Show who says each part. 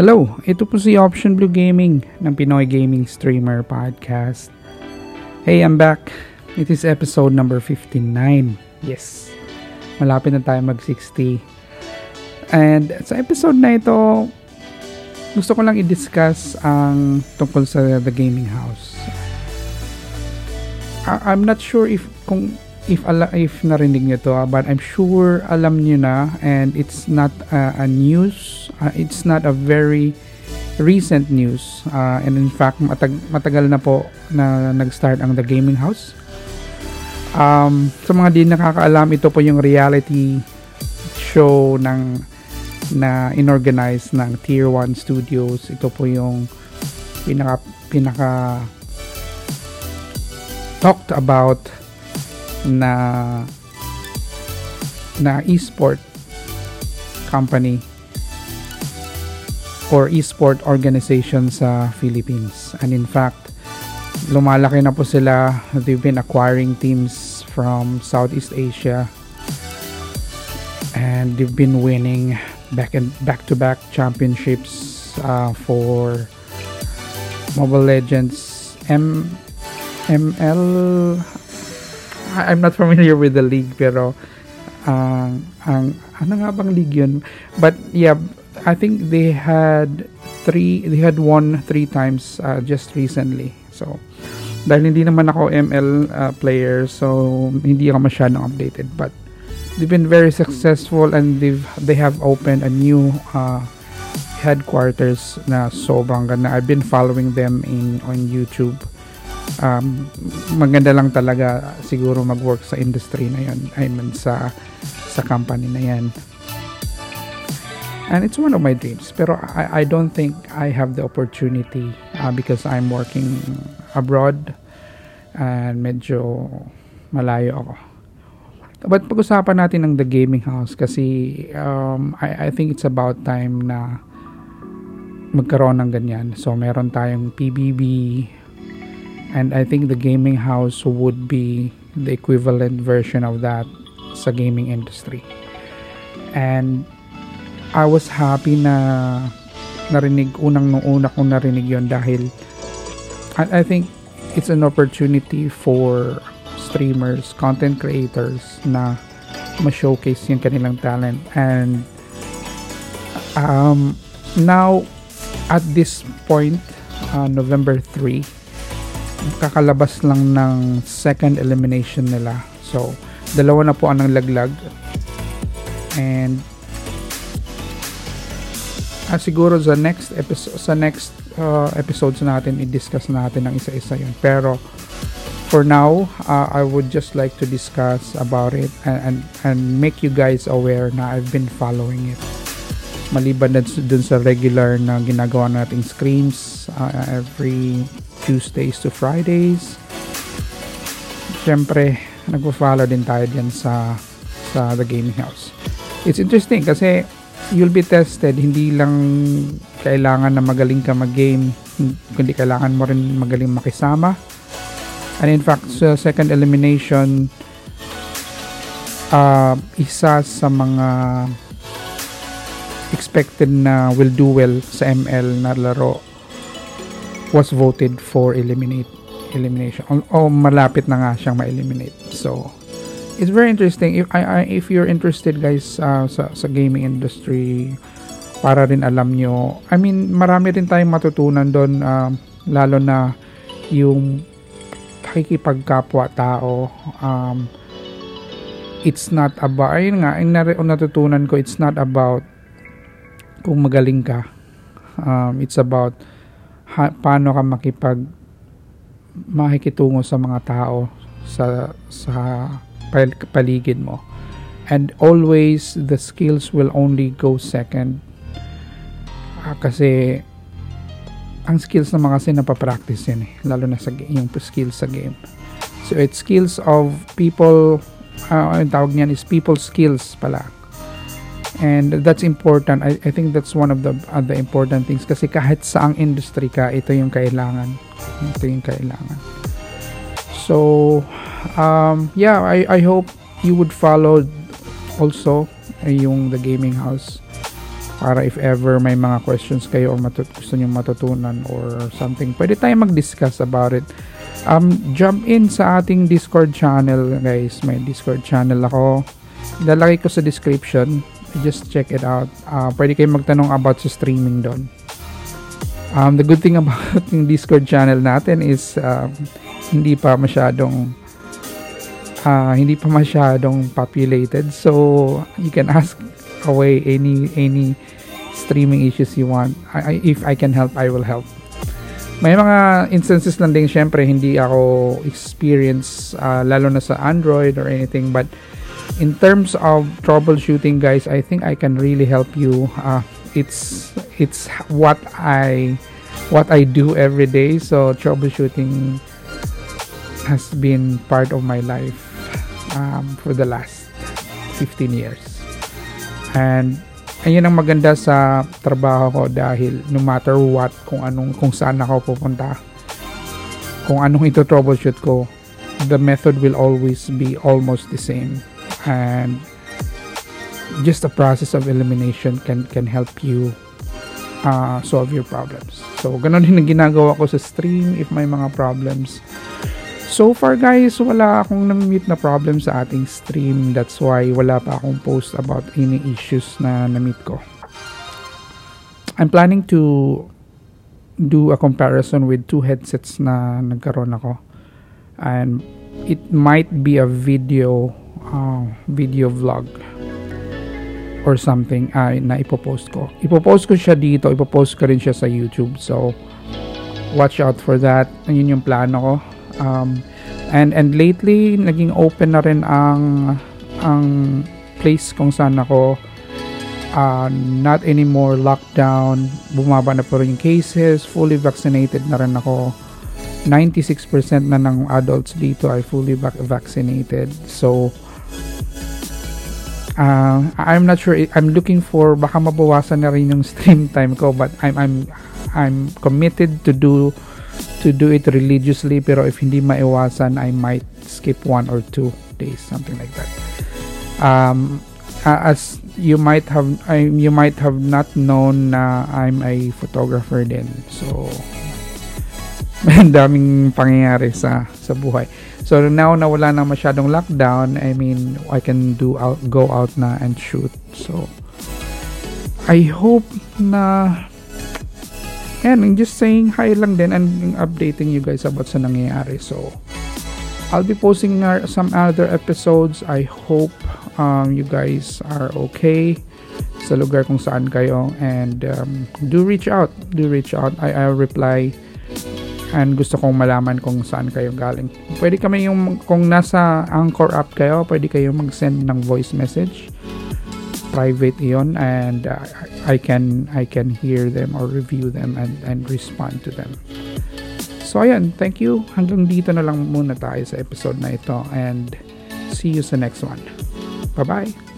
Speaker 1: Hello, ito po si Option Blue Gaming ng Pinoy Gaming Streamer Podcast. Hey, I'm back. It is episode number 59. Yes, malapit na tayo mag-60. And sa episode na ito, gusto ko lang i-discuss ang tungkol sa The Gaming House. I- I'm not sure if kung if ala, if narinig niyo to, ah, but I'm sure alam niyo na and it's not uh, a news, uh, it's not a very recent news. Uh, and in fact, matag matagal na po na nag-start ang The Gaming House. Um, sa mga di nakakaalam, ito po yung reality show ng na inorganize ng Tier 1 Studios. Ito po yung pinaka pinaka talked about na na esport company or esport organization sa Philippines. And in fact, lumalaki na po sila. They've been acquiring teams from Southeast Asia. And they've been winning back and back to back championships uh, for Mobile Legends M ML I'm not familiar with the league pero ang uh, ang ano nga bang league yun? But yeah I think they had three they had won three times uh, just recently. So dahil hindi naman ako ML uh, player so hindi ako masyadong updated. But they've been very successful and they've they have opened a new uh, headquarters na sobrang ganda I've been following them in on YouTube um, maganda lang talaga siguro mag-work sa industry na yun. I mean sa sa company na yan. And it's one of my dreams. Pero I, I don't think I have the opportunity uh, because I'm working abroad and medyo malayo ako. But pag-usapan natin ng The Gaming House kasi um, I, I think it's about time na magkaroon ng ganyan. So, meron tayong PBB, and I think the gaming house would be the equivalent version of that sa gaming industry. And I was happy na narinig unang nung una kong narinig yon dahil I, I think it's an opportunity for streamers, content creators na ma-showcase yung kanilang talent. And um, now at this point uh, November 3 kakalabas lang ng second elimination nila. So, dalawa na po ang naglaglag. And ah, siguro sa next episode sa next uh, episodes natin i-discuss natin ng isa-isa 'yun. Pero for now, uh, I would just like to discuss about it and, and and make you guys aware na I've been following it. Maliban na dun sa regular na ginagawa nating screens uh, every Tuesdays to Fridays. Siyempre, nagpo-follow din tayo dyan sa sa The Gaming House. It's interesting kasi you'll be tested. Hindi lang kailangan na magaling ka mag-game, kundi kailangan mo rin magaling makisama. And in fact, sa second elimination, uh, isa sa mga expected na will do well sa ML na laro was voted for eliminate elimination. O, o malapit na nga siyang ma-eliminate. So it's very interesting. If I, I if you're interested guys uh, sa sa gaming industry para rin alam nyo I mean marami rin tayong matutunan doon uh, lalo na yung pakikipagkapwa tao um, it's not about ayun nga yung natutunan ko it's not about kung magaling ka. Um, it's about ha, paano ka makipag makikitungo sa mga tao sa sa paligid mo. And always the skills will only go second. Uh, kasi ang skills naman kasi napapractice yan eh lalo na sa yung skills sa game. So it's skills of people uh, ang tawag niyan is people skills pala and that's important I, I think that's one of the uh, the important things kasi kahit saang industry ka ito yung kailangan ito yung kailangan so um, yeah I, I hope you would follow also yung the gaming house para if ever may mga questions kayo or matut gusto nyo matutunan or something, pwede tayo mag-discuss about it. Um, jump in sa ating Discord channel, guys. May Discord channel ako. Lalagay ko sa description. Just check it out. Uh, pwede kayo magtanong about sa streaming doon. Um, the good thing about yung Discord channel natin is um, hindi pa masyadong uh, hindi pa masyadong populated. So, you can ask away any any streaming issues you want. I, if I can help, I will help. May mga instances lang din, syempre, hindi ako experience, uh, lalo na sa Android or anything. But in terms of troubleshooting, guys, I think I can really help you. Uh, it's it's what I what I do every day. So troubleshooting has been part of my life um, for the last 15 years. And ayun ang maganda sa trabaho ko dahil no matter what kung anong kung saan ako pupunta kung anong ito troubleshoot ko the method will always be almost the same and just the process of elimination can can help you uh, solve your problems so ganun din ang ginagawa ko sa stream if may mga problems So far guys, wala akong na-meet na problem sa ating stream. That's why wala pa akong post about any issues na na-meet ko. I'm planning to do a comparison with two headsets na nagkaroon ako. And it might be a video uh, video vlog or something uh, na ipopost ko. Ipopost ko siya dito, ipopost ko rin siya sa YouTube. So, watch out for that. Ayun yung plano ko um, and and lately naging open na rin ang ang place kung saan ako uh, not anymore lockdown bumaba na po rin yung cases fully vaccinated na rin ako 96% na ng adults dito ay fully vac- vaccinated so uh, I'm not sure I'm looking for baka mabawasan na rin yung stream time ko but I'm I'm I'm committed to do to do it religiously pero if hindi maiwasan I might skip one or two days something like that. Um, as you might have I, you might have not known na I'm a photographer din so daming pangyayari sa sa buhay so now na wala nang masyadong lockdown I mean I can do out go out na and shoot so I hope na And I'm just saying hi lang din and updating you guys about sa nangyayari. So, I'll be posting some other episodes. I hope um, you guys are okay sa lugar kung saan kayo. And um, do reach out. Do reach out. I, I'll reply and gusto kong malaman kung saan kayo galing. Pwede kami yung, kung nasa Anchor app kayo, pwede kayo mag-send ng voice message private iyon and uh, I can I can hear them or review them and, and respond to them. So ayan, thank you. Hanggang dito na lang muna tayo sa episode na ito and see you sa next one. Bye-bye.